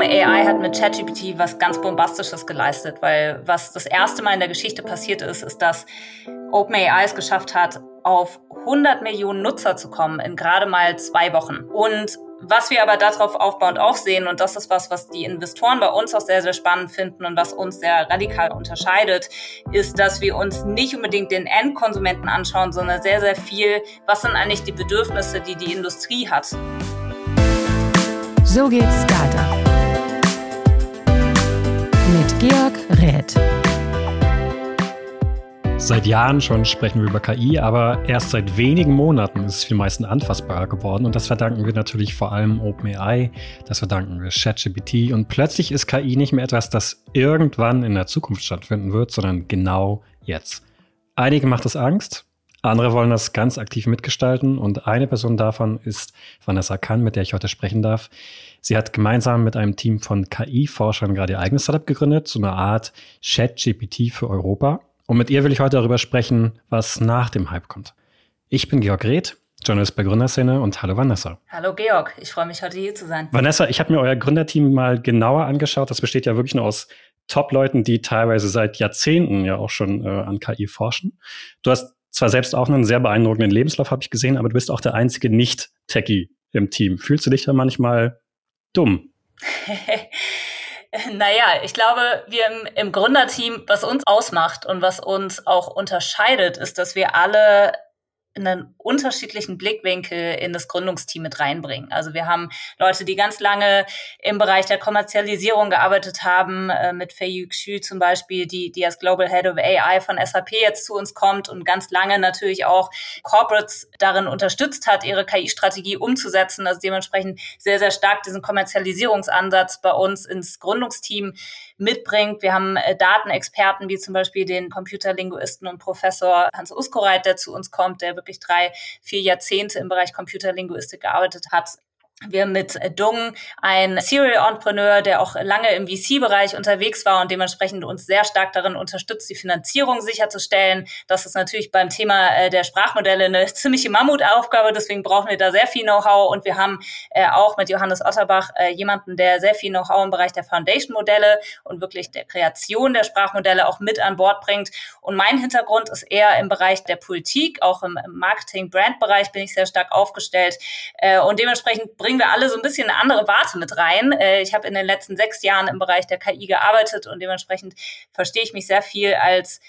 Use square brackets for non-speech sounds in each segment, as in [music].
OpenAI hat mit ChatGPT was ganz Bombastisches geleistet, weil was das erste Mal in der Geschichte passiert ist, ist, dass OpenAI es geschafft hat, auf 100 Millionen Nutzer zu kommen in gerade mal zwei Wochen. Und was wir aber darauf aufbauend auch sehen, und das ist was, was die Investoren bei uns auch sehr, sehr spannend finden und was uns sehr radikal unterscheidet, ist, dass wir uns nicht unbedingt den Endkonsumenten anschauen, sondern sehr, sehr viel, was sind eigentlich die Bedürfnisse, die die Industrie hat. So geht's Startup. Georg Räth. Seit Jahren schon sprechen wir über KI, aber erst seit wenigen Monaten ist es für die meisten anfassbarer geworden. Und das verdanken wir natürlich vor allem OpenAI, das verdanken wir ChatGPT. Und plötzlich ist KI nicht mehr etwas, das irgendwann in der Zukunft stattfinden wird, sondern genau jetzt. Einige macht es Angst, andere wollen das ganz aktiv mitgestalten. Und eine Person davon ist Vanessa Kahn, mit der ich heute sprechen darf. Sie hat gemeinsam mit einem Team von KI-Forschern gerade ihr eigenes Startup gegründet, so eine Art ChatGPT für Europa. Und mit ihr will ich heute darüber sprechen, was nach dem Hype kommt. Ich bin Georg Reth, Journalist bei Gründerszene und hallo Vanessa. Hallo Georg, ich freue mich heute hier zu sein. Vanessa, ich habe mir euer Gründerteam mal genauer angeschaut. Das besteht ja wirklich nur aus Top-Leuten, die teilweise seit Jahrzehnten ja auch schon äh, an KI forschen. Du hast zwar selbst auch einen sehr beeindruckenden Lebenslauf, habe ich gesehen, aber du bist auch der einzige Nicht-Techie im Team. Fühlst du dich da manchmal dumm? [laughs] Naja, ich glaube, wir im, im Gründerteam, was uns ausmacht und was uns auch unterscheidet, ist, dass wir alle einen unterschiedlichen Blickwinkel in das Gründungsteam mit reinbringen. Also wir haben Leute, die ganz lange im Bereich der Kommerzialisierung gearbeitet haben, äh, mit Fei Xu zum Beispiel, die, die als Global Head of AI von SAP jetzt zu uns kommt und ganz lange natürlich auch Corporates darin unterstützt hat, ihre KI-Strategie umzusetzen. Also dementsprechend sehr, sehr stark diesen Kommerzialisierungsansatz bei uns ins Gründungsteam mitbringt. Wir haben äh, Datenexperten wie zum Beispiel den Computerlinguisten und Professor Hans Uskoreit, der zu uns kommt, der wirklich drei, vier Jahrzehnte im Bereich Computerlinguistik gearbeitet hat wir mit Dung ein Serial Entrepreneur, der auch lange im VC-Bereich unterwegs war und dementsprechend uns sehr stark darin unterstützt, die Finanzierung sicherzustellen. Das ist natürlich beim Thema äh, der Sprachmodelle eine [laughs] ziemliche Mammutaufgabe, deswegen brauchen wir da sehr viel Know-how und wir haben äh, auch mit Johannes Otterbach äh, jemanden, der sehr viel Know-how im Bereich der Foundation-Modelle und wirklich der Kreation der Sprachmodelle auch mit an Bord bringt. Und mein Hintergrund ist eher im Bereich der Politik, auch im Marketing-Brand-Bereich bin ich sehr stark aufgestellt und dementsprechend bringt bringen wir alle so ein bisschen eine andere Warte mit rein. Äh, ich habe in den letzten sechs Jahren im Bereich der KI gearbeitet und dementsprechend verstehe ich mich sehr viel als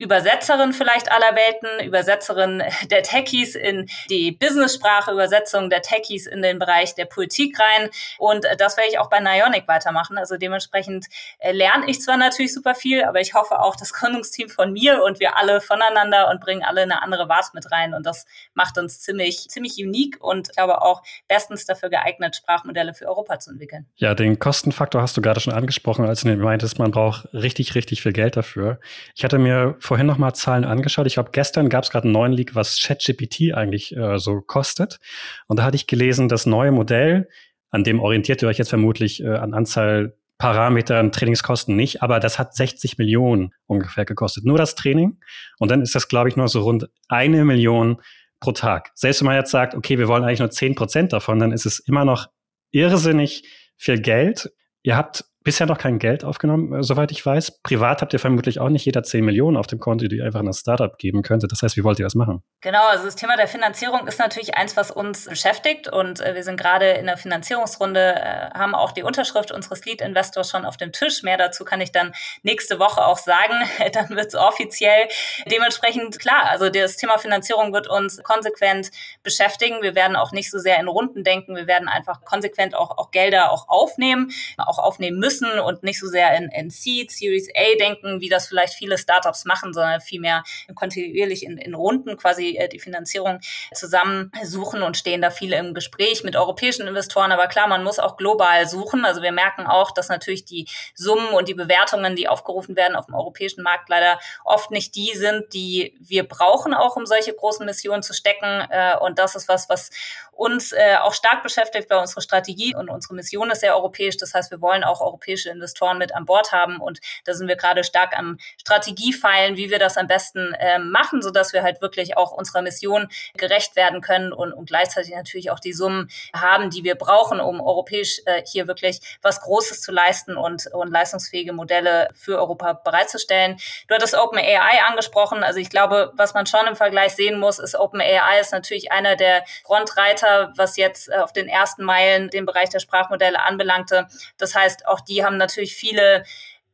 Übersetzerin vielleicht aller Welten, Übersetzerin der Techies in die Business-Sprache, Übersetzung der Techies in den Bereich der Politik rein. Und das werde ich auch bei Nionic weitermachen. Also dementsprechend äh, lerne ich zwar natürlich super viel, aber ich hoffe auch das [laughs] Gründungsteam von mir und wir alle voneinander und bringen alle eine andere Warte mit rein. Und das macht uns ziemlich, ziemlich unique und ich glaube auch bestens dafür geeignet, Sprachmodelle für Europa zu entwickeln. Ja, den Kostenfaktor hast du gerade schon angesprochen, als du meintest, man braucht richtig, richtig viel Geld dafür. Ich hatte mir vorhin noch mal Zahlen angeschaut. Ich glaube, gestern gab es gerade einen neuen Leak, was ChatGPT eigentlich äh, so kostet. Und da hatte ich gelesen, das neue Modell, an dem orientiert ihr euch jetzt vermutlich äh, an Anzahl Parametern, Trainingskosten nicht, aber das hat 60 Millionen ungefähr gekostet. Nur das Training. Und dann ist das, glaube ich, nur so rund eine Million pro Tag. Selbst wenn man jetzt sagt, okay, wir wollen eigentlich nur 10 Prozent davon, dann ist es immer noch irrsinnig viel Geld. Ihr habt bisher noch kein Geld aufgenommen, äh, soweit ich weiß. Privat habt ihr vermutlich auch nicht jeder 10 Millionen auf dem Konto, die ihr einfach in ein Startup geben könnte. Das heißt, wie wollt ihr das machen? Genau, also das Thema der Finanzierung ist natürlich eins, was uns beschäftigt und äh, wir sind gerade in der Finanzierungsrunde, äh, haben auch die Unterschrift unseres Lead-Investors schon auf dem Tisch. Mehr dazu kann ich dann nächste Woche auch sagen. [laughs] dann wird es offiziell. Dementsprechend, klar, also das Thema Finanzierung wird uns konsequent beschäftigen. Wir werden auch nicht so sehr in Runden denken. Wir werden einfach konsequent auch, auch Gelder auch aufnehmen, auch aufnehmen müssen müssen und nicht so sehr in, in Seed, Series A denken, wie das vielleicht viele Startups machen, sondern vielmehr kontinuierlich in, in Runden quasi äh, die Finanzierung zusammensuchen und stehen da viele im Gespräch mit europäischen Investoren. Aber klar, man muss auch global suchen. Also wir merken auch, dass natürlich die Summen und die Bewertungen, die aufgerufen werden auf dem europäischen Markt, leider oft nicht die sind, die wir brauchen, auch um solche großen Missionen zu stecken. Äh, und das ist was, was uns äh, auch stark beschäftigt bei unserer Strategie und unsere Mission ist sehr europäisch. Das heißt, wir wollen auch europäische Investoren mit an Bord haben. Und da sind wir gerade stark am Strategiefeilen, wie wir das am besten äh, machen, sodass wir halt wirklich auch unserer Mission gerecht werden können und, und gleichzeitig natürlich auch die Summen haben, die wir brauchen, um europäisch äh, hier wirklich was Großes zu leisten und, und leistungsfähige Modelle für Europa bereitzustellen. Du hattest OpenAI angesprochen. Also ich glaube, was man schon im Vergleich sehen muss, ist OpenAI ist natürlich einer der Frontreiter, was jetzt äh, auf den ersten Meilen den Bereich der Sprachmodelle anbelangte. Das heißt, auch die haben natürlich viele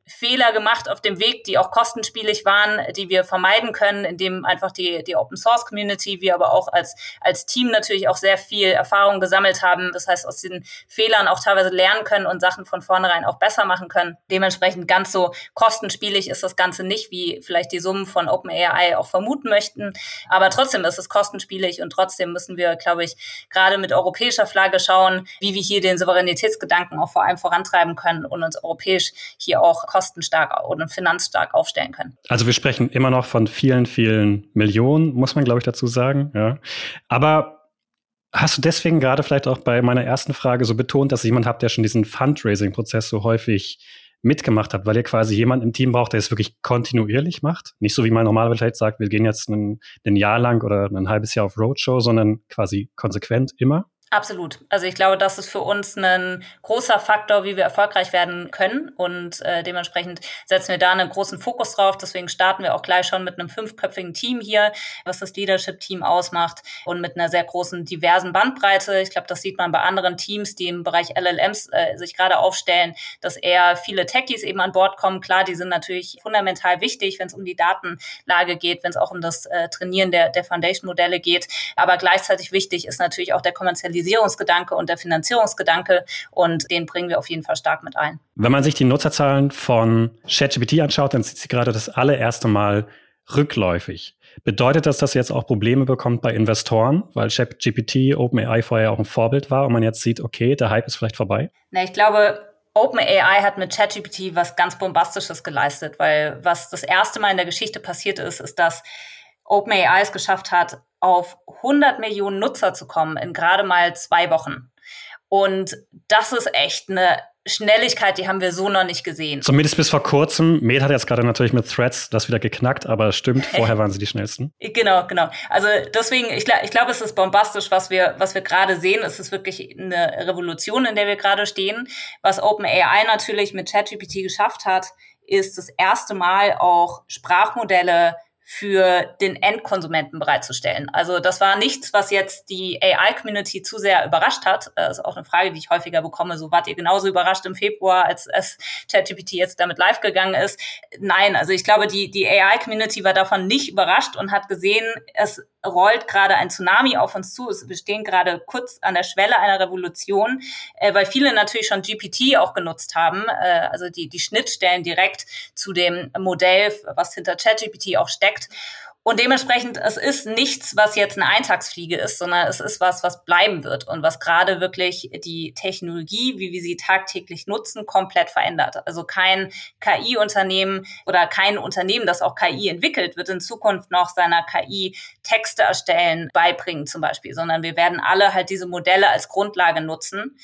Fehler gemacht auf dem Weg, die auch kostenspielig waren, die wir vermeiden können, indem einfach die, die Open Source Community, wir aber auch als, als Team natürlich auch sehr viel Erfahrung gesammelt haben. Das heißt, aus den Fehlern auch teilweise lernen können und Sachen von vornherein auch besser machen können. Dementsprechend ganz so kostenspielig ist das Ganze nicht, wie vielleicht die Summen von OpenAI auch vermuten möchten. Aber trotzdem ist es kostenspielig und trotzdem müssen wir, glaube ich, gerade mit europäischer Flagge schauen, wie wir hier den Souveränitätsgedanken auch vor allem vorantreiben können und uns europäisch hier auch kostenstark oder finanzstark aufstellen können. Also wir sprechen immer noch von vielen, vielen Millionen, muss man, glaube ich, dazu sagen. Ja. Aber Hast du deswegen gerade vielleicht auch bei meiner ersten Frage so betont, dass jemand habt, der schon diesen Fundraising-Prozess so häufig mitgemacht hat, weil ihr quasi jemanden im Team braucht, der es wirklich kontinuierlich macht? Nicht so wie man normalerweise sagt, wir gehen jetzt ein, ein Jahr lang oder ein halbes Jahr auf Roadshow, sondern quasi konsequent immer? Absolut. Also ich glaube, das ist für uns ein großer Faktor, wie wir erfolgreich werden können. Und äh, dementsprechend setzen wir da einen großen Fokus drauf. Deswegen starten wir auch gleich schon mit einem fünfköpfigen Team hier, was das Leadership-Team ausmacht und mit einer sehr großen, diversen Bandbreite. Ich glaube, das sieht man bei anderen Teams, die im Bereich LLMs äh, sich gerade aufstellen, dass eher viele Techies eben an Bord kommen. Klar, die sind natürlich fundamental wichtig, wenn es um die Datenlage geht, wenn es auch um das äh, Trainieren der, der Foundation-Modelle geht. Aber gleichzeitig wichtig ist natürlich auch der kommerzielle Digitalisierungsgedanke und der Finanzierungsgedanke und den bringen wir auf jeden Fall stark mit ein. Wenn man sich die Nutzerzahlen von ChatGPT anschaut, dann sieht sie gerade das allererste Mal rückläufig. Bedeutet das, dass ihr jetzt auch Probleme bekommt bei Investoren, weil ChatGPT, OpenAI vorher auch ein Vorbild war und man jetzt sieht, okay, der Hype ist vielleicht vorbei? Na, ich glaube, OpenAI hat mit ChatGPT was ganz Bombastisches geleistet, weil was das erste Mal in der Geschichte passiert ist, ist, dass OpenAI es geschafft hat, auf 100 Millionen Nutzer zu kommen in gerade mal zwei Wochen. Und das ist echt eine Schnelligkeit, die haben wir so noch nicht gesehen. Zumindest bis vor kurzem. Med hat jetzt gerade natürlich mit Threads das wieder geknackt, aber stimmt, [laughs] vorher waren sie die schnellsten. Genau, genau. Also deswegen, ich, ich glaube, es ist bombastisch, was wir, was wir gerade sehen. Es ist wirklich eine Revolution, in der wir gerade stehen. Was OpenAI natürlich mit ChatGPT geschafft hat, ist das erste Mal auch Sprachmodelle für den Endkonsumenten bereitzustellen. Also das war nichts, was jetzt die AI-Community zu sehr überrascht hat. Das ist auch eine Frage, die ich häufiger bekomme. So wart ihr genauso überrascht im Februar, als, als ChatGPT jetzt damit live gegangen ist? Nein, also ich glaube, die, die AI-Community war davon nicht überrascht und hat gesehen, es rollt gerade ein Tsunami auf uns zu. Wir stehen gerade kurz an der Schwelle einer Revolution, äh, weil viele natürlich schon GPT auch genutzt haben, äh, also die, die Schnittstellen direkt zu dem Modell, was hinter ChatGPT auch steckt. Und dementsprechend, es ist nichts, was jetzt eine Eintagsfliege ist, sondern es ist was, was bleiben wird und was gerade wirklich die Technologie, wie wir sie tagtäglich nutzen, komplett verändert. Also kein KI-Unternehmen oder kein Unternehmen, das auch KI entwickelt, wird in Zukunft noch seiner KI Texte erstellen, beibringen zum Beispiel, sondern wir werden alle halt diese Modelle als Grundlage nutzen.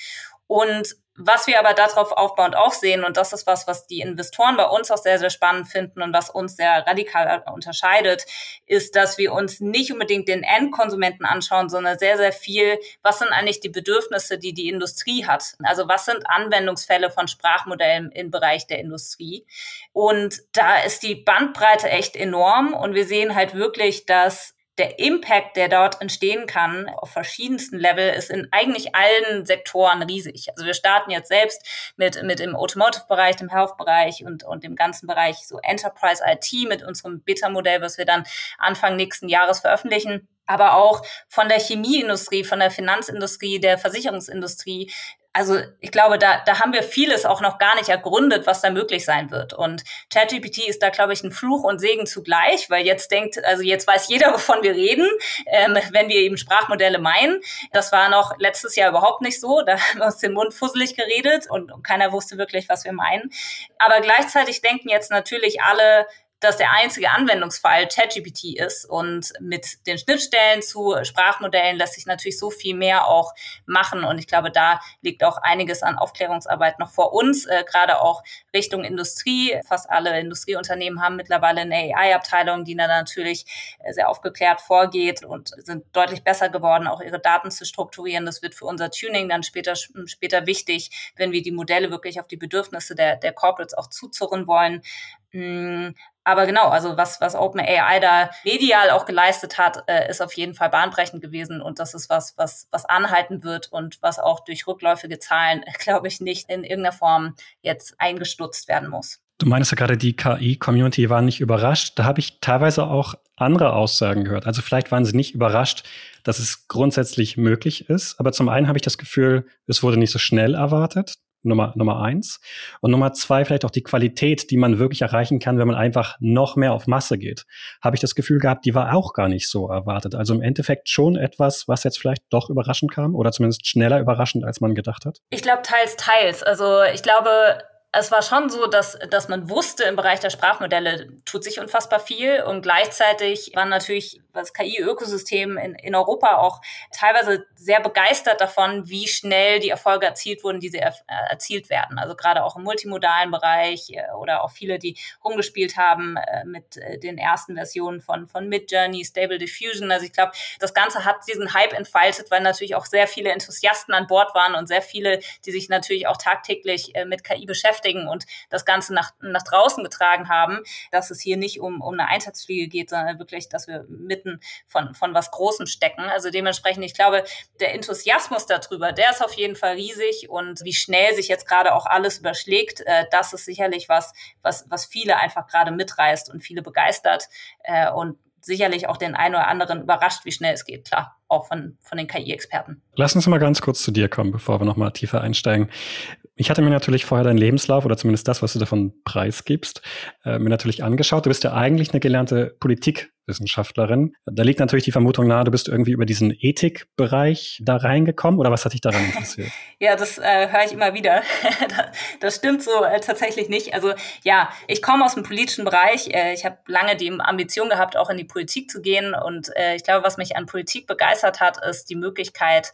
Und was wir aber darauf aufbauend auch sehen, und das ist was, was die Investoren bei uns auch sehr, sehr spannend finden und was uns sehr radikal unterscheidet, ist, dass wir uns nicht unbedingt den Endkonsumenten anschauen, sondern sehr, sehr viel, was sind eigentlich die Bedürfnisse, die die Industrie hat? Also was sind Anwendungsfälle von Sprachmodellen im Bereich der Industrie? Und da ist die Bandbreite echt enorm und wir sehen halt wirklich, dass der Impact, der dort entstehen kann, auf verschiedensten Level, ist in eigentlich allen Sektoren riesig. Also wir starten jetzt selbst mit, mit im Automotive-Bereich, dem Health-Bereich und, und dem ganzen Bereich so Enterprise IT mit unserem Beta-Modell, was wir dann Anfang nächsten Jahres veröffentlichen aber auch von der Chemieindustrie, von der Finanzindustrie, der Versicherungsindustrie also ich glaube, da, da haben wir vieles auch noch gar nicht ergründet, was da möglich sein wird. Und ChatGPT ist da, glaube ich, ein Fluch und Segen zugleich, weil jetzt denkt, also jetzt weiß jeder, [laughs] wovon wir reden, ähm, wenn wir eben Sprachmodelle meinen. Das war noch letztes Jahr überhaupt nicht so. Da [laughs] haben wir uns den Mund fusselig geredet und, und keiner wusste wirklich, was wir meinen. Aber gleichzeitig denken jetzt natürlich alle, dass der einzige Anwendungsfall ChatGPT ist und mit den Schnittstellen zu Sprachmodellen lässt sich natürlich so viel mehr auch machen und ich glaube, da liegt auch einiges an Aufklärungsarbeit noch vor uns, äh, gerade auch Richtung Industrie. Fast alle Industrieunternehmen haben mittlerweile eine AI-Abteilung, die dann natürlich äh, sehr aufgeklärt vorgeht und sind deutlich besser geworden, auch ihre Daten zu strukturieren. Das wird für unser Tuning dann später, später wichtig, wenn wir die Modelle wirklich auf die Bedürfnisse der, der Corporates auch zuzurren wollen. Aber genau, also was, was OpenAI da medial auch geleistet hat, äh, ist auf jeden Fall bahnbrechend gewesen und das ist was, was, was anhalten wird und was auch durch rückläufige Zahlen, [laughs] glaube ich, nicht in irgendeiner Form jetzt eingestutzt werden muss. Du meinst ja gerade, die KI-Community war nicht überrascht. Da habe ich teilweise auch andere Aussagen gehört. Also vielleicht waren sie nicht überrascht, dass es grundsätzlich möglich ist. Aber zum einen habe ich das Gefühl, es wurde nicht so schnell erwartet. Nummer, Nummer eins. Und Nummer zwei, vielleicht auch die Qualität, die man wirklich erreichen kann, wenn man einfach noch mehr auf Masse geht. Habe ich das Gefühl gehabt, die war auch gar nicht so erwartet. Also im Endeffekt schon etwas, was jetzt vielleicht doch überraschend kam oder zumindest schneller überraschend, als man gedacht hat? Ich glaube, teils, teils. Also ich glaube, es war schon so, dass, dass man wusste, im Bereich der Sprachmodelle tut sich unfassbar viel und gleichzeitig waren natürlich das KI-Ökosystem in, in Europa auch teilweise sehr begeistert davon, wie schnell die Erfolge erzielt wurden, die sie er, erzielt werden. Also gerade auch im multimodalen Bereich äh, oder auch viele, die rumgespielt haben äh, mit äh, den ersten Versionen von, von Midjourney, Stable Diffusion. Also ich glaube, das Ganze hat diesen Hype entfaltet, weil natürlich auch sehr viele Enthusiasten an Bord waren und sehr viele, die sich natürlich auch tagtäglich mit KI beschäftigen und das Ganze nach, nach draußen getragen haben, dass es hier nicht um, um eine Eintagsfliege geht, sondern wirklich, dass wir mitten von, von was Großem stecken. Also dementsprechend, ich glaube, der Enthusiasmus darüber, der ist auf jeden Fall riesig und wie schnell sich jetzt gerade auch alles überschlägt, äh, das ist sicherlich was, was, was viele einfach gerade mitreißt und viele begeistert äh, und sicherlich auch den einen oder anderen überrascht, wie schnell es geht, klar, auch von, von den KI-Experten. Lass uns mal ganz kurz zu dir kommen, bevor wir nochmal tiefer einsteigen. Ich hatte mir natürlich vorher deinen Lebenslauf oder zumindest das, was du davon preisgibst, äh, mir natürlich angeschaut. Du bist ja eigentlich eine gelernte Politikwissenschaftlerin. Da liegt natürlich die Vermutung nahe, du bist irgendwie über diesen Ethikbereich da reingekommen oder was hat dich daran interessiert? [laughs] ja, das äh, höre ich immer wieder. [laughs] das stimmt so äh, tatsächlich nicht. Also ja, ich komme aus dem politischen Bereich. Äh, ich habe lange die Ambition gehabt, auch in die Politik zu gehen. Und äh, ich glaube, was mich an Politik begeistert hat, ist die Möglichkeit,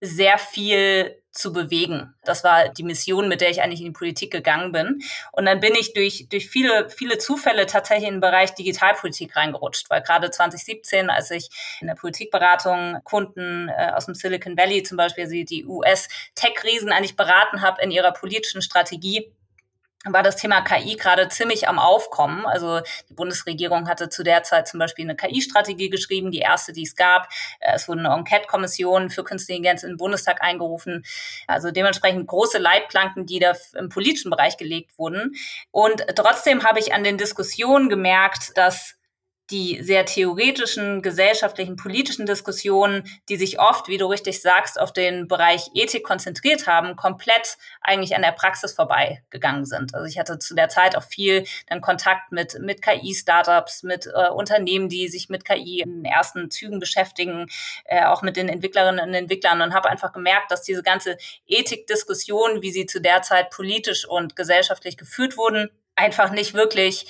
sehr viel zu bewegen. Das war die Mission, mit der ich eigentlich in die Politik gegangen bin. Und dann bin ich durch, durch viele, viele Zufälle tatsächlich in den Bereich Digitalpolitik reingerutscht, weil gerade 2017, als ich in der Politikberatung Kunden äh, aus dem Silicon Valley zum Beispiel, also die US-Tech-Riesen eigentlich beraten habe in ihrer politischen Strategie, war das Thema KI gerade ziemlich am Aufkommen. Also die Bundesregierung hatte zu der Zeit zum Beispiel eine KI-Strategie geschrieben, die erste, die es gab. Äh, es wurde eine Enquete-Kommission für Künstliche Intelligenz in den Bundestag eingerufen. Also dementsprechend große Leitplanken, die da im politischen Bereich gelegt wurden. Und trotzdem habe ich an den Diskussionen gemerkt, dass die sehr theoretischen, gesellschaftlichen, politischen Diskussionen, die sich oft, wie du richtig sagst, auf den Bereich Ethik konzentriert haben, komplett eigentlich an der Praxis vorbeigegangen sind. Also ich hatte zu der Zeit auch viel dann Kontakt mit, mit KI-Startups, mit äh, Unternehmen, die sich mit KI in ersten Zügen beschäftigen, äh, auch mit den Entwicklerinnen und Entwicklern und habe einfach gemerkt, dass diese ganze Ethikdiskussion, wie sie zu der Zeit politisch und gesellschaftlich geführt wurden, einfach nicht wirklich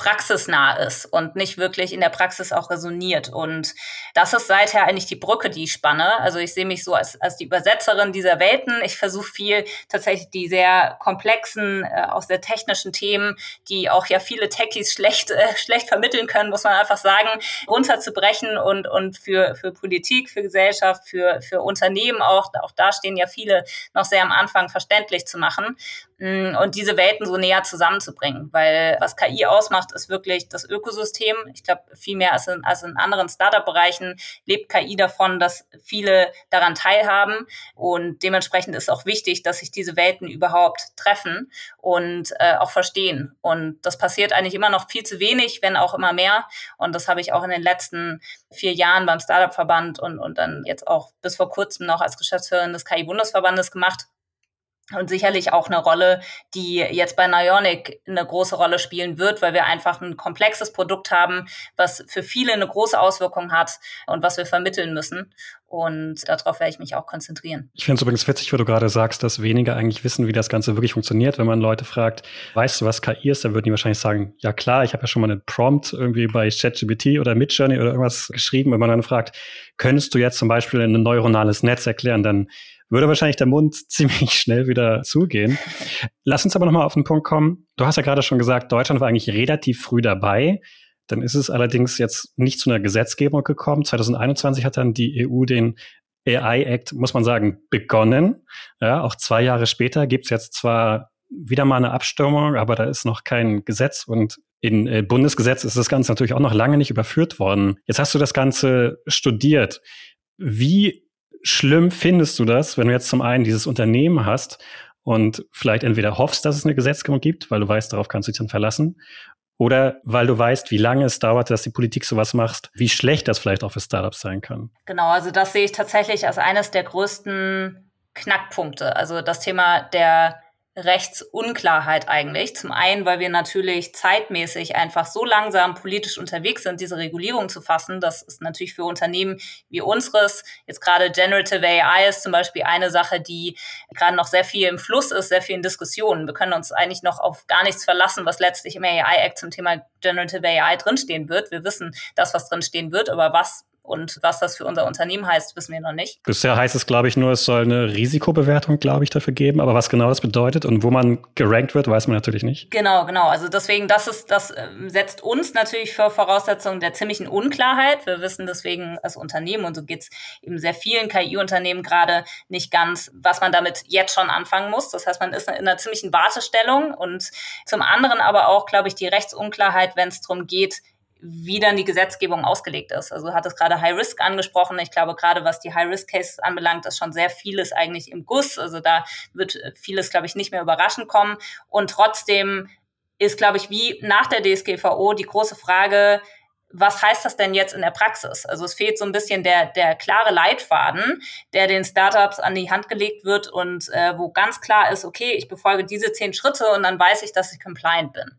praxisnah ist und nicht wirklich in der Praxis auch resoniert. Und das ist seither eigentlich die Brücke, die ich spanne. Also ich sehe mich so als, als die Übersetzerin dieser Welten. Ich versuche viel tatsächlich die sehr komplexen, äh, auch sehr technischen Themen, die auch ja viele Techies schlecht, äh, schlecht vermitteln können, muss man einfach sagen, runterzubrechen und, und für, für Politik, für Gesellschaft, für, für Unternehmen auch, auch da stehen ja viele noch sehr am Anfang verständlich zu machen mm, und diese Welten so näher zusammenzubringen. Weil was KI ausmacht, macht, ist wirklich das Ökosystem. Ich glaube, viel mehr als in, als in anderen Startup-Bereichen lebt KI davon, dass viele daran teilhaben. Und dementsprechend ist auch wichtig, dass sich diese Welten überhaupt treffen und äh, auch verstehen. Und das passiert eigentlich immer noch viel zu wenig, wenn auch immer mehr. Und das habe ich auch in den letzten vier Jahren beim Startup-Verband und, und dann jetzt auch bis vor kurzem noch als Geschäftsführerin des KI-Bundesverbandes gemacht und sicherlich auch eine Rolle, die jetzt bei Nionic eine große Rolle spielen wird, weil wir einfach ein komplexes Produkt haben, was für viele eine große Auswirkung hat und was wir vermitteln müssen. Und darauf werde ich mich auch konzentrieren. Ich finde es übrigens witzig, wo du gerade sagst, dass wenige eigentlich wissen, wie das Ganze wirklich funktioniert. Wenn man Leute fragt, weißt du, was KI ist, dann würden die wahrscheinlich sagen, ja klar, ich habe ja schon mal einen Prompt irgendwie bei ChatGPT oder Midjourney oder irgendwas geschrieben. Wenn man dann fragt, könntest du jetzt zum Beispiel ein neuronales Netz erklären, dann würde wahrscheinlich der Mund [laughs] ziemlich schnell wieder zugehen. Lass uns aber nochmal auf den Punkt kommen. Du hast ja gerade schon gesagt, Deutschland war eigentlich relativ früh dabei. Dann ist es allerdings jetzt nicht zu einer Gesetzgebung gekommen. 2021 hat dann die EU den AI Act, muss man sagen, begonnen. Ja, auch zwei Jahre später gibt es jetzt zwar wieder mal eine Abstimmung, aber da ist noch kein Gesetz und in äh, Bundesgesetz ist das Ganze natürlich auch noch lange nicht überführt worden. Jetzt hast du das Ganze studiert. Wie schlimm findest du das, wenn du jetzt zum einen dieses Unternehmen hast und vielleicht entweder hoffst, dass es eine Gesetzgebung gibt, weil du weißt, darauf kannst du dich dann verlassen, oder weil du weißt, wie lange es dauert, dass die Politik sowas macht, wie schlecht das vielleicht auch für Startups sein kann. Genau, also das sehe ich tatsächlich als eines der größten Knackpunkte. Also das Thema der Rechtsunklarheit eigentlich. Zum einen, weil wir natürlich zeitmäßig einfach so langsam politisch unterwegs sind, diese Regulierung zu fassen. Das ist natürlich für Unternehmen wie unseres, jetzt gerade Generative AI ist zum Beispiel eine Sache, die gerade noch sehr viel im Fluss ist, sehr viel in Diskussionen. Wir können uns eigentlich noch auf gar nichts verlassen, was letztlich im AI-Act zum Thema Generative AI drinstehen wird. Wir wissen das, was drinstehen wird, aber was und was das für unser Unternehmen heißt, wissen wir noch nicht. Bisher heißt es, glaube ich, nur, es soll eine Risikobewertung, glaube ich, dafür geben. Aber was genau das bedeutet und wo man gerankt wird, weiß man natürlich nicht. Genau, genau. Also deswegen, das ist, das äh, setzt uns natürlich für Voraussetzungen der ziemlichen Unklarheit. Wir wissen deswegen als Unternehmen, und so geht es eben sehr vielen KI-Unternehmen gerade nicht ganz, was man damit jetzt schon anfangen muss. Das heißt, man ist in einer ziemlichen Wartestellung und zum anderen aber auch, glaube ich, die Rechtsunklarheit, wenn es darum geht, wie dann die Gesetzgebung ausgelegt ist. Also hat es gerade High Risk angesprochen. Ich glaube, gerade was die High Risk Cases anbelangt, ist schon sehr vieles eigentlich im Guss. Also da wird vieles, glaube ich, nicht mehr überraschend kommen. Und trotzdem ist, glaube ich, wie nach der DSGVO die große Frage, was heißt das denn jetzt in der Praxis? Also es fehlt so ein bisschen der, der klare Leitfaden, der den Startups an die Hand gelegt wird und äh, wo ganz klar ist, okay, ich befolge diese zehn Schritte und dann weiß ich, dass ich compliant bin.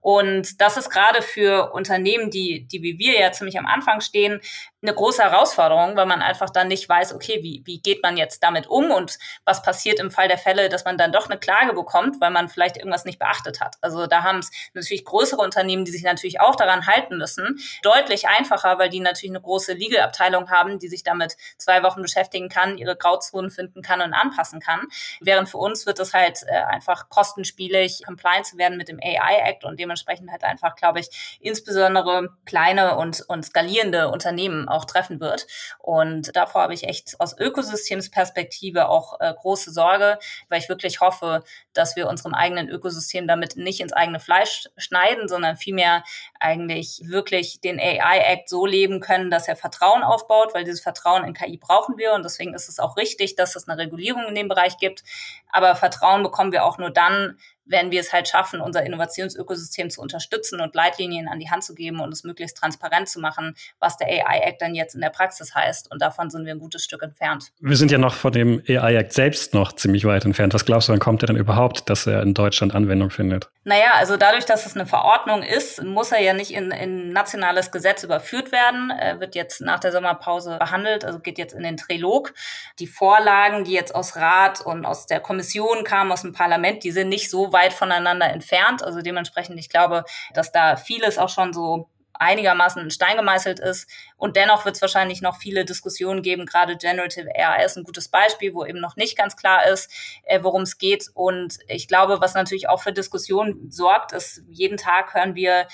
Und das ist gerade für Unternehmen, die, die wie wir ja ziemlich am Anfang stehen, eine große Herausforderung, weil man einfach dann nicht weiß, okay, wie, wie geht man jetzt damit um und was passiert im Fall der Fälle, dass man dann doch eine Klage bekommt, weil man vielleicht irgendwas nicht beachtet hat. Also da haben es natürlich größere Unternehmen, die sich natürlich auch daran halten müssen, deutlich einfacher, weil die natürlich eine große Legal-Abteilung haben, die sich damit zwei Wochen beschäftigen kann, ihre Grauzonen finden kann und anpassen kann. Während für uns wird es halt äh, einfach kostenspielig, compliant zu werden mit dem AI-Act und dementsprechend halt einfach, glaube ich, insbesondere kleine und, und skalierende Unternehmen auch treffen wird. Und davor habe ich echt aus Ökosystemsperspektive auch äh, große Sorge, weil ich wirklich hoffe, dass wir unserem eigenen Ökosystem damit nicht ins eigene Fleisch schneiden, sondern vielmehr eigentlich wirklich den AI-Act so leben können, dass er Vertrauen aufbaut, weil dieses Vertrauen in KI brauchen wir und deswegen ist es auch richtig, dass es eine Regulierung in dem Bereich gibt. Aber Vertrauen bekommen wir auch nur dann, wenn wir es halt schaffen, unser Innovationsökosystem zu unterstützen und Leitlinien an die Hand zu geben und es möglichst transparent zu machen, was der AI-Act dann jetzt in der Praxis heißt. Und davon sind wir ein gutes Stück entfernt. Wir sind ja noch von dem AI-Act selbst noch ziemlich weit entfernt. Was glaubst du, wann kommt er denn überhaupt, dass er in Deutschland Anwendung findet? Naja, also dadurch, dass es eine Verordnung ist, muss er ja nicht in, in nationales Gesetz überführt werden. Er wird jetzt nach der Sommerpause behandelt, also geht jetzt in den Trilog. Die Vorlagen, die jetzt aus Rat und aus der Kommission kamen, aus dem Parlament, die sind nicht so weit weit voneinander entfernt. Also dementsprechend, ich glaube, dass da vieles auch schon so einigermaßen in Stein gemeißelt ist. Und dennoch wird es wahrscheinlich noch viele Diskussionen geben. Gerade Generative AI ist ein gutes Beispiel, wo eben noch nicht ganz klar ist, äh, worum es geht. Und ich glaube, was natürlich auch für Diskussionen sorgt, ist, jeden Tag hören wir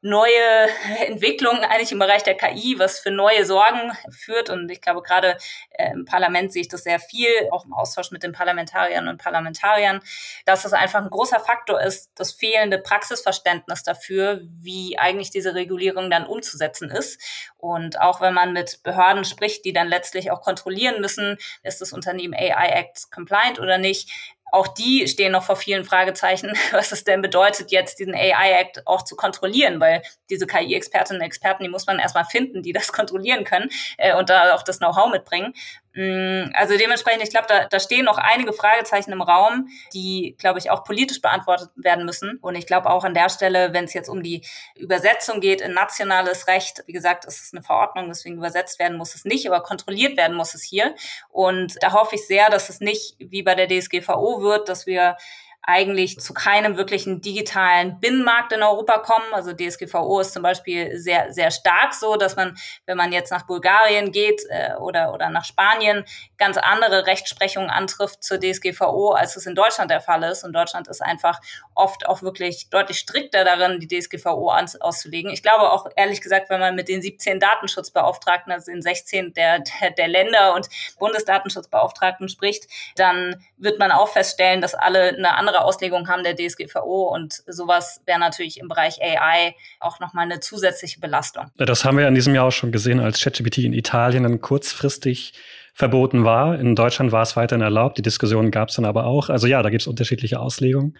neue Entwicklungen eigentlich im Bereich der KI, was für neue Sorgen führt. Und ich glaube, gerade äh, im Parlament sehe ich das sehr viel, auch im Austausch mit den Parlamentariern und Parlamentariern, dass es einfach ein großer Faktor ist, das fehlende Praxisverständnis dafür, wie eigentlich diese Regulierung dann umzusetzen ist. Und auch wenn man mit Behörden spricht, die dann letztlich auch kontrollieren müssen, ist das Unternehmen AI Act compliant oder nicht, auch die stehen noch vor vielen Fragezeichen, [laughs] was es denn bedeutet, jetzt diesen AI-Act auch zu kontrollieren, weil diese KI-Expertinnen und Experten, die muss man erstmal finden, die das [laughs] kontrollieren können äh, und da auch das Know-how mitbringen. Mm, also dementsprechend, ich glaube, da, da stehen noch einige Fragezeichen im Raum, die, glaube ich, auch politisch beantwortet werden müssen. Und ich glaube auch an der Stelle, wenn es jetzt um die Übersetzung geht in nationales Recht, wie gesagt, es ist eine Verordnung, deswegen übersetzt werden muss es nicht, aber kontrolliert werden muss es hier. Und da hoffe ich sehr, dass es nicht wie bei der DSGVO wird, dass wir eigentlich zu keinem wirklichen digitalen Binnenmarkt in Europa kommen. Also DSGVO ist zum Beispiel sehr, sehr stark so, dass man, wenn man jetzt nach Bulgarien geht äh, oder, oder nach Spanien, ganz andere Rechtsprechungen antrifft zur DSGVO, als es in Deutschland der Fall ist. Und Deutschland ist einfach oft auch wirklich deutlich strikter darin, die DSGVO auszulegen. Ich glaube auch, ehrlich gesagt, wenn man mit den 17 Datenschutzbeauftragten, also den 16 der, der, der Länder und Bundesdatenschutzbeauftragten spricht, dann wird man auch feststellen, dass alle eine andere andere Auslegung haben der DSGVO und sowas wäre natürlich im Bereich AI auch nochmal eine zusätzliche Belastung. Das haben wir in diesem Jahr auch schon gesehen, als ChatGPT in Italien dann kurzfristig verboten war. In Deutschland war es weiterhin erlaubt. Die Diskussion gab es dann aber auch. Also ja, da gibt es unterschiedliche Auslegungen.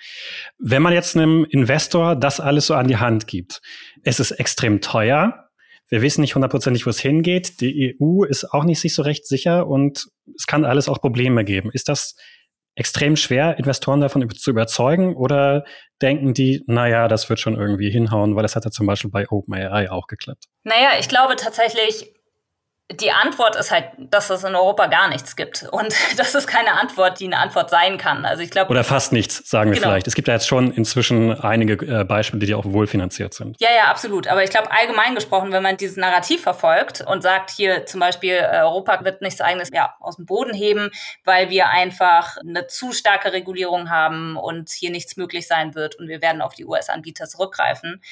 Wenn man jetzt einem Investor das alles so an die Hand gibt, es ist extrem teuer. Wir wissen nicht hundertprozentig, wo es hingeht. Die EU ist auch nicht sich so recht sicher und es kann alles auch Probleme geben. Ist das extrem schwer, Investoren davon zu überzeugen? Oder denken die, naja, das wird schon irgendwie hinhauen, weil das hat ja zum Beispiel bei OpenAI auch geklappt? Naja, ich glaube tatsächlich, die Antwort ist halt, dass es in Europa gar nichts gibt. Und [laughs] das ist keine Antwort, die eine Antwort sein kann. Also ich glaube. Oder fast nichts, sagen wir genau. vielleicht. Es gibt ja jetzt schon inzwischen einige äh, Beispiele, die auch wohlfinanziert sind. Ja, ja, absolut. Aber ich glaube, allgemein gesprochen, wenn man dieses Narrativ verfolgt und sagt, hier zum Beispiel, äh, Europa wird nichts eigenes ja, aus dem Boden heben, weil wir einfach eine zu starke Regulierung haben und hier nichts möglich sein wird und wir werden auf die US-Anbieter zurückgreifen,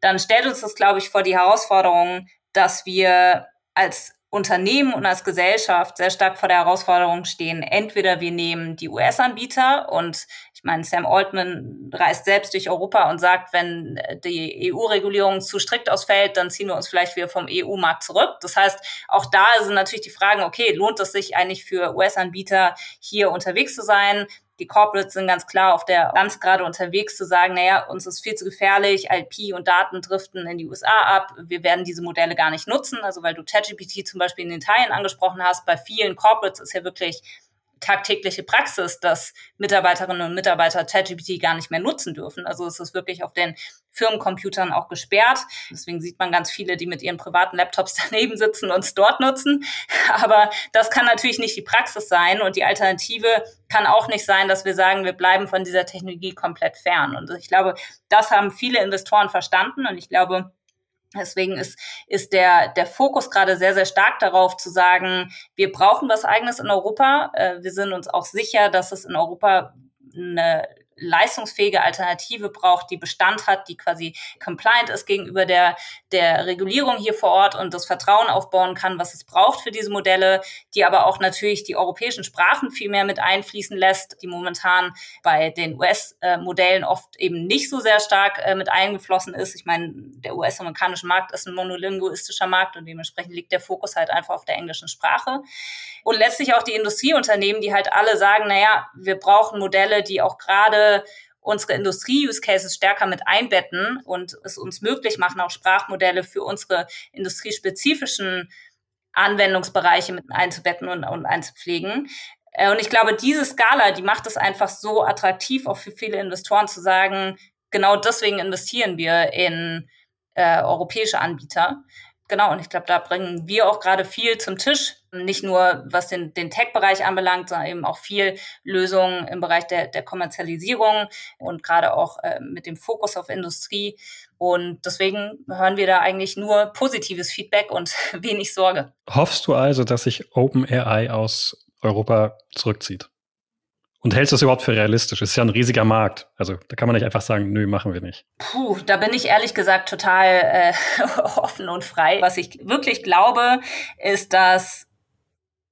dann stellt uns das, glaube ich, vor die Herausforderung, dass wir als Unternehmen und als Gesellschaft sehr stark vor der Herausforderung stehen. Entweder wir nehmen die US-Anbieter und ich meine, Sam Altman reist selbst durch Europa und sagt, wenn die EU-Regulierung zu strikt ausfällt, dann ziehen wir uns vielleicht wieder vom EU-Markt zurück. Das heißt, auch da sind natürlich die Fragen, okay, lohnt es sich eigentlich für US-Anbieter hier unterwegs zu sein? die Corporates sind ganz klar auf der ganz gerade unterwegs zu sagen, naja, uns ist viel zu gefährlich, IP und Daten driften in die USA ab, wir werden diese Modelle gar nicht nutzen. Also weil du ChatGPT zum Beispiel in Italien angesprochen hast, bei vielen Corporates ist ja wirklich tagtägliche Praxis, dass Mitarbeiterinnen und Mitarbeiter ChatGPT gar nicht mehr nutzen dürfen. Also es ist wirklich auf den Firmencomputern auch gesperrt. Deswegen sieht man ganz viele, die mit ihren privaten Laptops [laughs] daneben sitzen und es dort nutzen. Aber das kann natürlich nicht die Praxis sein und die Alternative kann auch nicht sein, dass wir sagen, wir bleiben von dieser Technologie komplett fern. Und ich glaube, das haben viele Investoren verstanden und ich glaube, Deswegen ist, ist der, der Fokus gerade sehr, sehr stark darauf zu sagen, wir brauchen was eigenes in Europa. Äh, wir sind uns auch sicher, dass es in Europa eine leistungsfähige Alternative braucht, die Bestand hat, die quasi compliant ist gegenüber der, der Regulierung hier vor Ort und das Vertrauen aufbauen kann, was es braucht für diese Modelle, die aber auch natürlich die europäischen Sprachen viel mehr mit einfließen lässt, die momentan bei den US-Modellen oft eben nicht so sehr stark äh, mit eingeflossen ist. Ich meine, der US-amerikanische Markt ist ein monolinguistischer Markt und dementsprechend liegt der Fokus halt einfach auf der englischen Sprache. Und letztlich auch die Industrieunternehmen, die halt alle sagen, naja, wir brauchen Modelle, die auch gerade unsere Industrie-Use-Cases stärker mit einbetten und es uns möglich machen, auch Sprachmodelle für unsere industriespezifischen Anwendungsbereiche mit einzubetten und, und einzupflegen. Äh, und ich glaube, diese Skala, die macht es einfach so attraktiv, auch für viele Investoren zu sagen, genau deswegen investieren wir in äh, europäische Anbieter. Genau, und ich glaube, da bringen wir auch gerade viel zum Tisch, nicht nur was den, den Tech-Bereich anbelangt, sondern eben auch viel Lösungen im Bereich der, der Kommerzialisierung und gerade auch äh, mit dem Fokus auf Industrie. Und deswegen hören wir da eigentlich nur positives Feedback und [laughs] wenig Sorge. Hoffst du also, dass sich OpenAI aus Europa zurückzieht? Und hältst du das überhaupt für realistisch? Es ist ja ein riesiger Markt. Also da kann man nicht einfach sagen, nö, machen wir nicht. Puh, da bin ich ehrlich gesagt total äh, [laughs] offen und frei. Was ich wirklich glaube, ist, dass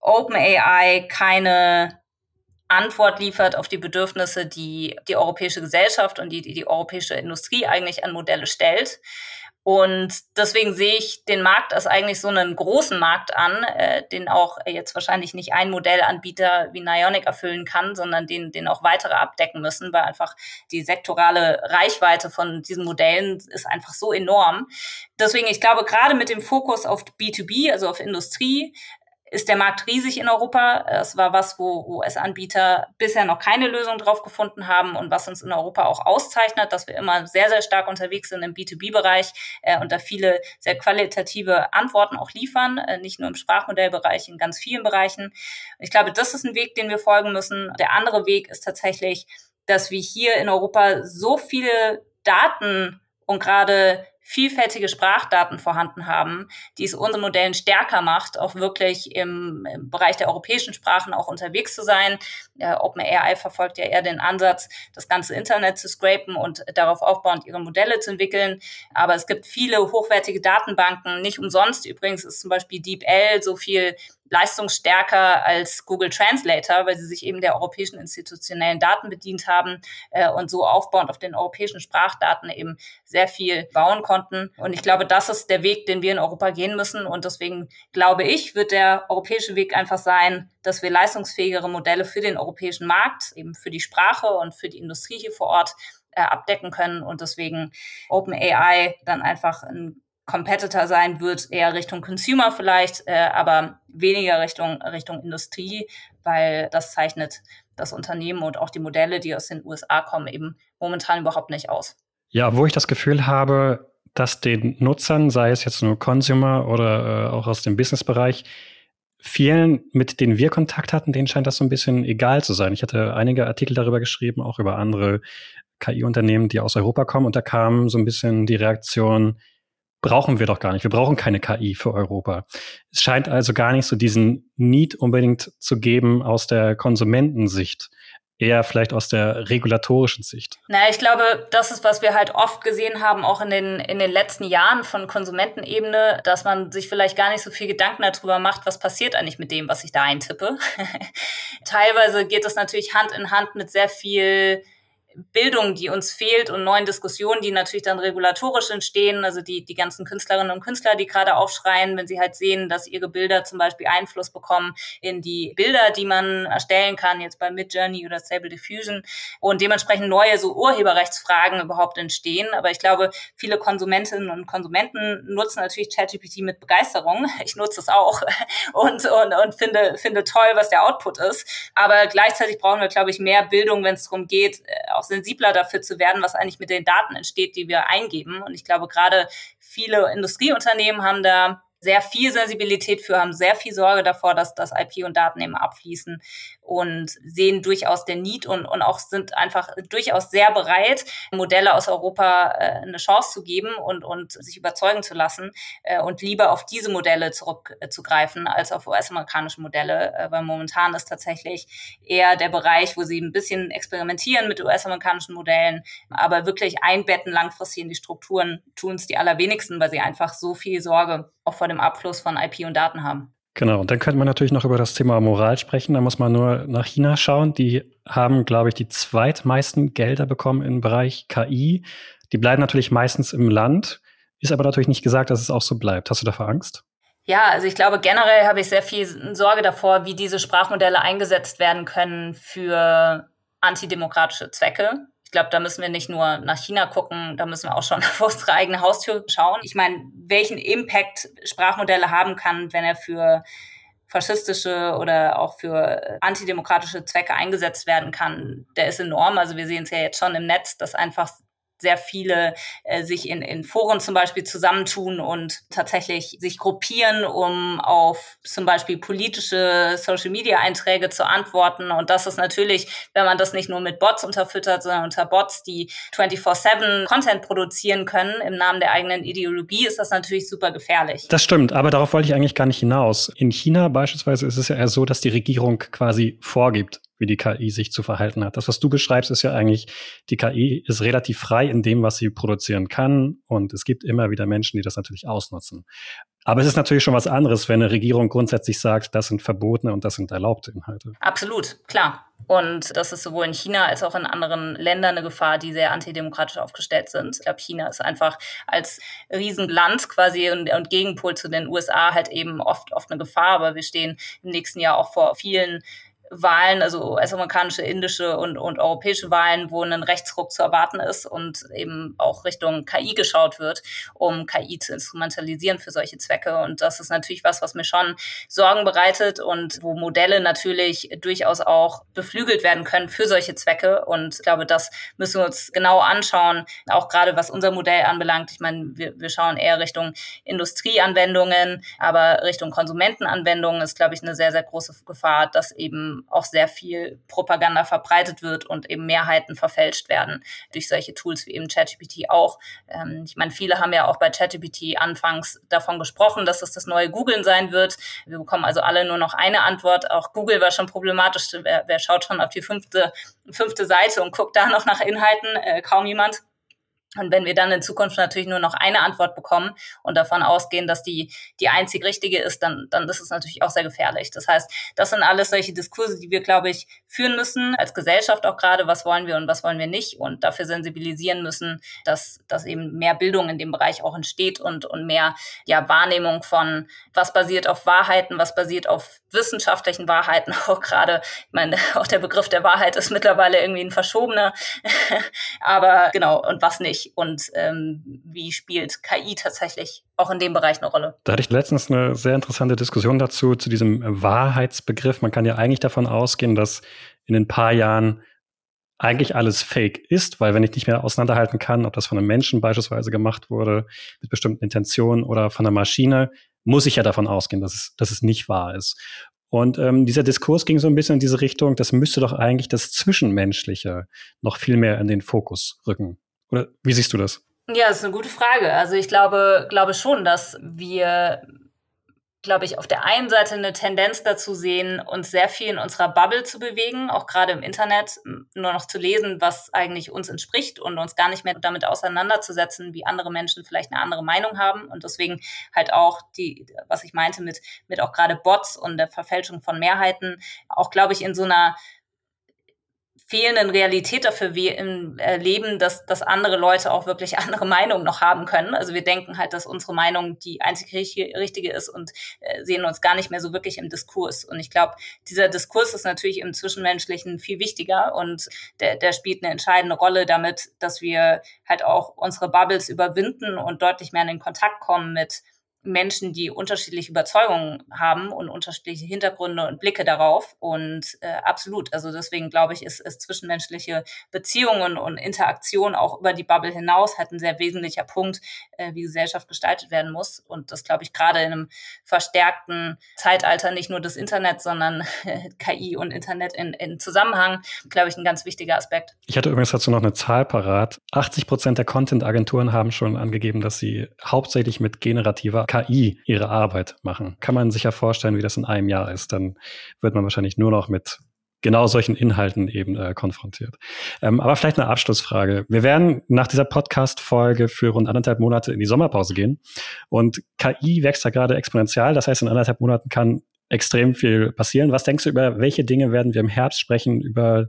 OpenAI keine Antwort liefert auf die Bedürfnisse, die die europäische Gesellschaft und die, die, die europäische Industrie eigentlich an Modelle stellt. Und deswegen sehe ich den Markt als eigentlich so einen großen Markt an, äh, den auch jetzt wahrscheinlich nicht ein Modellanbieter wie Nionic erfüllen kann, sondern den, den auch weitere abdecken müssen, weil einfach die sektorale Reichweite von diesen Modellen ist einfach so enorm. Deswegen, ich glaube, gerade mit dem Fokus auf B2B, also auf Industrie, ist der Markt riesig in Europa. Es war was, wo US-Anbieter bisher noch keine Lösung drauf gefunden haben und was uns in Europa auch auszeichnet, dass wir immer sehr, sehr stark unterwegs sind im B2B-Bereich äh, und da viele sehr qualitative Antworten auch liefern, äh, nicht nur im Sprachmodellbereich, in ganz vielen Bereichen. Ich glaube, das ist ein Weg, den wir folgen müssen. Der andere Weg ist tatsächlich, dass wir hier in Europa so viele Daten und gerade vielfältige Sprachdaten vorhanden haben, die es unseren Modellen stärker macht, auch wirklich im, im Bereich der europäischen Sprachen auch unterwegs zu sein. Äh, OpenAI verfolgt ja eher den Ansatz, das ganze Internet zu scrapen und darauf aufbauend ihre Modelle zu entwickeln. Aber es gibt viele hochwertige Datenbanken. Nicht umsonst übrigens ist zum Beispiel DeepL so viel leistungsstärker als Google Translator, weil sie sich eben der europäischen institutionellen Daten bedient haben äh, und so aufbauend auf den europäischen Sprachdaten eben sehr viel bauen konnten. Und ich glaube, das ist der Weg, den wir in Europa gehen müssen. Und deswegen glaube ich, wird der europäische Weg einfach sein, dass wir leistungsfähigere Modelle für den europäischen Markt, eben für die Sprache und für die Industrie hier vor Ort äh, abdecken können und deswegen OpenAI dann einfach ein Competitor sein wird, eher Richtung Consumer vielleicht, äh, aber weniger Richtung, Richtung Industrie, weil das zeichnet das Unternehmen und auch die Modelle, die aus den USA kommen, eben momentan überhaupt nicht aus. Ja, wo ich das Gefühl habe, dass den Nutzern, sei es jetzt nur Consumer oder äh, auch aus dem Businessbereich, vielen, mit denen wir Kontakt hatten, denen scheint das so ein bisschen egal zu sein. Ich hatte einige Artikel darüber geschrieben, auch über andere KI-Unternehmen, die aus Europa kommen, und da kam so ein bisschen die Reaktion, brauchen wir doch gar nicht. Wir brauchen keine KI für Europa. Es scheint also gar nicht so diesen Need unbedingt zu geben aus der Konsumentensicht eher vielleicht aus der regulatorischen Sicht? Na, ich glaube, das ist, was wir halt oft gesehen haben, auch in den, in den letzten Jahren von Konsumentenebene, dass man sich vielleicht gar nicht so viel Gedanken darüber macht, was passiert eigentlich mit dem, was ich da eintippe. [laughs] Teilweise geht das natürlich Hand in Hand mit sehr viel Bildung, die uns fehlt und neuen Diskussionen, die natürlich dann regulatorisch entstehen. Also die, die ganzen Künstlerinnen und Künstler, die gerade aufschreien, wenn sie halt sehen, dass ihre Bilder zum Beispiel Einfluss bekommen in die Bilder, die man erstellen kann, jetzt bei Midjourney oder Stable Diffusion und dementsprechend neue so Urheberrechtsfragen überhaupt entstehen. Aber ich glaube, viele Konsumentinnen und Konsumenten nutzen natürlich ChatGPT mit Begeisterung. Ich nutze es auch [laughs] und, und, und finde, finde toll, was der Output ist. Aber gleichzeitig brauchen wir, glaube ich, mehr Bildung, wenn es darum geht, äh, auch sensibler dafür zu werden, was eigentlich mit den Daten entsteht, die wir eingeben. Und ich glaube, gerade viele Industrieunternehmen haben da sehr viel Sensibilität für, haben sehr viel Sorge davor, dass das IP und Daten eben abfließen und sehen durchaus den Need und, und auch sind einfach durchaus sehr bereit, Modelle aus Europa äh, eine Chance zu geben und, und sich überzeugen zu lassen äh, und lieber auf diese Modelle zurückzugreifen äh, als auf US-amerikanische Modelle, äh, weil momentan ist tatsächlich eher der Bereich, wo sie ein bisschen experimentieren mit US-amerikanischen Modellen, aber wirklich einbetten langfristig in die Strukturen tun es die allerwenigsten, weil sie einfach so viel Sorge auch vor dem Abfluss von IP und Daten haben. Genau, und dann könnte man natürlich noch über das Thema Moral sprechen. Da muss man nur nach China schauen. Die haben, glaube ich, die zweitmeisten Gelder bekommen im Bereich KI. Die bleiben natürlich meistens im Land. Ist aber natürlich nicht gesagt, dass es auch so bleibt. Hast du davor Angst? Ja, also ich glaube, generell habe ich sehr viel Sorge davor, wie diese Sprachmodelle eingesetzt werden können für antidemokratische Zwecke. Ich glaube, da müssen wir nicht nur nach China gucken, da müssen wir auch schon [laughs] vor unsere eigene Haustür schauen. Ich meine, welchen Impact Sprachmodelle haben kann, wenn er für faschistische oder auch für antidemokratische Zwecke eingesetzt werden kann, der ist enorm. Also wir sehen es ja jetzt schon im Netz, dass einfach sehr viele äh, sich in, in Foren zum Beispiel zusammentun und tatsächlich sich gruppieren, um auf zum Beispiel politische Social-Media-Einträge zu antworten. Und das ist natürlich, wenn man das nicht nur mit Bots unterfüttert, sondern unter Bots, die 24-7 Content produzieren können im Namen der eigenen Ideologie, ist das natürlich super gefährlich. Das stimmt, aber darauf wollte ich eigentlich gar nicht hinaus. In China beispielsweise ist es ja eher so, dass die Regierung quasi vorgibt, wie die KI sich zu verhalten hat. Das, was du beschreibst, ist ja eigentlich, die KI ist relativ frei in dem, was sie produzieren kann. Und es gibt immer wieder Menschen, die das natürlich ausnutzen. Aber es ist natürlich schon was anderes, wenn eine Regierung grundsätzlich sagt, das sind verbotene und das sind erlaubte Inhalte. Absolut, klar. Und das ist sowohl in China als auch in anderen Ländern eine Gefahr, die sehr antidemokratisch aufgestellt sind. Ich glaube, China ist einfach als Riesenland quasi und, und Gegenpol zu den USA halt eben oft, oft eine Gefahr. Aber wir stehen im nächsten Jahr auch vor vielen Wahlen, also US-amerikanische, indische und, und europäische Wahlen, wo ein Rechtsruck zu erwarten ist und eben auch Richtung KI geschaut wird, um KI zu instrumentalisieren für solche Zwecke. Und das ist natürlich was, was mir schon Sorgen bereitet und wo Modelle natürlich durchaus auch beflügelt werden können für solche Zwecke. Und ich glaube, das müssen wir uns genau anschauen, auch gerade was unser Modell anbelangt. Ich meine, wir, wir schauen eher Richtung Industrieanwendungen, aber Richtung Konsumentenanwendungen ist, glaube ich, eine sehr, sehr große Gefahr, dass eben auch sehr viel Propaganda verbreitet wird und eben Mehrheiten verfälscht werden durch solche Tools wie eben ChatGPT auch. Ähm, ich meine, viele haben ja auch bei ChatGPT anfangs davon gesprochen, dass es das neue Googlen sein wird. Wir bekommen also alle nur noch eine Antwort. Auch Google war schon problematisch. Wer, wer schaut schon auf die fünfte, fünfte Seite und guckt da noch nach Inhalten? Äh, kaum jemand. Und wenn wir dann in Zukunft natürlich nur noch eine Antwort bekommen und davon ausgehen, dass die die einzig richtige ist, dann, dann ist es natürlich auch sehr gefährlich. Das heißt, das sind alles solche Diskurse, die wir, glaube ich, führen müssen, als Gesellschaft auch gerade, was wollen wir und was wollen wir nicht? Und dafür sensibilisieren müssen, dass, dass eben mehr Bildung in dem Bereich auch entsteht und, und mehr ja, Wahrnehmung von, was basiert auf Wahrheiten, was basiert auf wissenschaftlichen Wahrheiten, [laughs] auch gerade, ich meine, [laughs] auch der Begriff der Wahrheit ist mittlerweile irgendwie ein verschobener, [laughs] aber genau, und was nicht wichtig und ähm, wie spielt KI tatsächlich auch in dem Bereich eine Rolle? Da hatte ich letztens eine sehr interessante Diskussion dazu, zu diesem Wahrheitsbegriff. Man kann ja eigentlich davon ausgehen, dass in ein paar Jahren eigentlich alles fake ist, weil wenn ich nicht mehr auseinanderhalten kann, ob das von einem Menschen beispielsweise gemacht wurde, mit bestimmten Intentionen oder von einer Maschine, muss ich ja davon ausgehen, dass es, dass es nicht wahr ist. Und ähm, dieser Diskurs ging so ein bisschen in diese Richtung, das müsste doch eigentlich das Zwischenmenschliche noch viel mehr in den Fokus rücken. Oder wie siehst du das? Ja, das ist eine gute Frage. Also ich glaube, glaube schon, dass wir, glaube ich, auf der einen Seite eine Tendenz dazu sehen, uns sehr viel in unserer Bubble zu bewegen, auch gerade im Internet, nur noch zu lesen, was eigentlich uns entspricht und uns gar nicht mehr damit auseinanderzusetzen, wie andere Menschen vielleicht eine andere Meinung haben. Und deswegen halt auch die, was ich meinte mit, mit auch gerade Bots und der Verfälschung von Mehrheiten, auch, glaube ich, in so einer fehlenden Realität dafür wir im Leben, dass, dass andere Leute auch wirklich [laughs] andere Meinungen noch haben können. Also wir denken halt, dass unsere Meinung die einzig richtige ist und äh, sehen uns gar nicht mehr so wirklich im Diskurs. Und ich glaube, dieser Diskurs ist natürlich im Zwischenmenschlichen viel wichtiger und der, der spielt eine entscheidende Rolle damit, dass wir halt auch unsere Bubbles überwinden und deutlich mehr in den Kontakt kommen mit Menschen, die unterschiedliche Überzeugungen haben und unterschiedliche Hintergründe und Blicke darauf. Und äh, absolut, also deswegen glaube ich, ist, ist zwischenmenschliche Beziehungen und Interaktion auch über die Bubble hinaus halt ein sehr wesentlicher Punkt, äh, wie Gesellschaft gestaltet werden muss. Und das glaube ich gerade in einem verstärkten Zeitalter nicht nur des Internets, sondern [laughs] äh, KI und Internet in, in Zusammenhang, glaube ich, ein ganz wichtiger Aspekt. Ich hatte übrigens dazu noch eine Zahl parat. 80 Prozent der Content-Agenturen haben schon angegeben, dass sie hauptsächlich mit generativer KI ihre Arbeit machen. Kann man sich ja vorstellen, wie das in einem Jahr ist. Dann wird man wahrscheinlich nur noch mit genau solchen Inhalten eben äh, konfrontiert. Ähm, aber vielleicht eine Abschlussfrage. Wir werden nach dieser Podcast-Folge für rund anderthalb Monate in die Sommerpause gehen. Und KI wächst da gerade exponentiell. Das heißt, in anderthalb Monaten kann extrem viel passieren. Was denkst du über welche Dinge werden wir im Herbst sprechen, über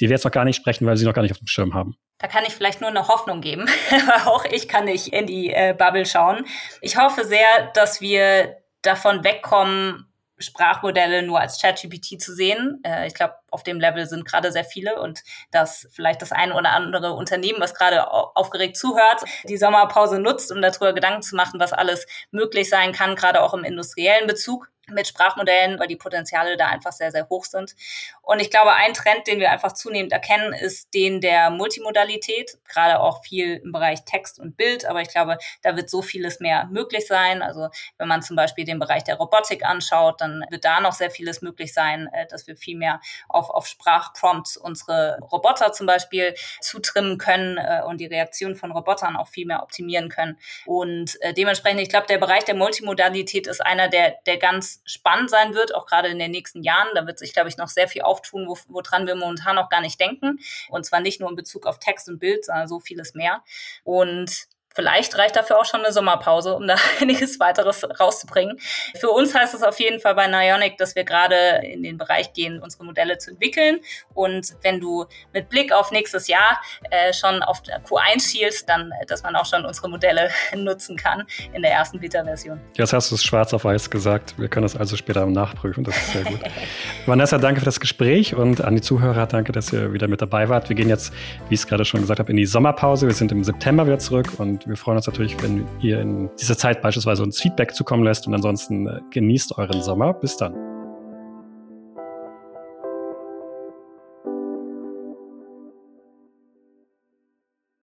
die wir jetzt noch gar nicht sprechen, weil sie noch gar nicht auf dem Schirm haben? Da kann ich vielleicht nur eine Hoffnung geben. [laughs] auch ich kann nicht in die äh, Bubble schauen. Ich hoffe sehr, dass wir davon wegkommen, Sprachmodelle nur als ChatGPT zu sehen. Äh, ich glaube, auf dem Level sind gerade sehr viele und dass vielleicht das eine oder andere Unternehmen, was gerade aufgeregt zuhört, die Sommerpause nutzt, um darüber Gedanken zu machen, was alles möglich sein kann, gerade auch im industriellen Bezug mit Sprachmodellen, weil die Potenziale da einfach sehr, sehr hoch sind. Und ich glaube, ein Trend, den wir einfach zunehmend erkennen, ist den der Multimodalität, gerade auch viel im Bereich Text und Bild. Aber ich glaube, da wird so vieles mehr möglich sein. Also wenn man zum Beispiel den Bereich der Robotik anschaut, dann wird da noch sehr vieles möglich sein, äh, dass wir viel mehr auf, auf Sprachprompts unsere Roboter zum Beispiel zutrimmen können äh, und die Reaktion von Robotern auch viel mehr optimieren können. Und äh, dementsprechend, ich glaube, der Bereich der Multimodalität ist einer, der, der ganz spannend sein wird, auch gerade in den nächsten Jahren. Da wird sich, glaube ich, noch sehr viel auftun, wo, woran wir momentan noch gar nicht denken. Und zwar nicht nur in Bezug auf Text und Bild, sondern so vieles mehr. Und Vielleicht reicht dafür auch schon eine Sommerpause, um da [laughs] einiges weiteres rauszubringen. Für uns heißt es auf jeden Fall bei Nionic, dass wir gerade in den Bereich gehen, unsere Modelle zu entwickeln. Und wenn du mit Blick auf nächstes Jahr äh, schon auf Q1 schielst, dann, dass man auch schon unsere Modelle [laughs] nutzen kann in der ersten Beta-Version. Jetzt hast du es schwarz auf weiß gesagt. Wir können es also später nachprüfen. Das ist sehr gut. [laughs] Vanessa, danke für das Gespräch und an die Zuhörer danke, dass ihr wieder mit dabei wart. Wir gehen jetzt, wie ich es gerade schon gesagt habe, in die Sommerpause. Wir sind im September wieder zurück und wir freuen uns natürlich, wenn ihr in dieser Zeit beispielsweise uns Feedback zukommen lässt und ansonsten äh, genießt euren Sommer. Bis dann.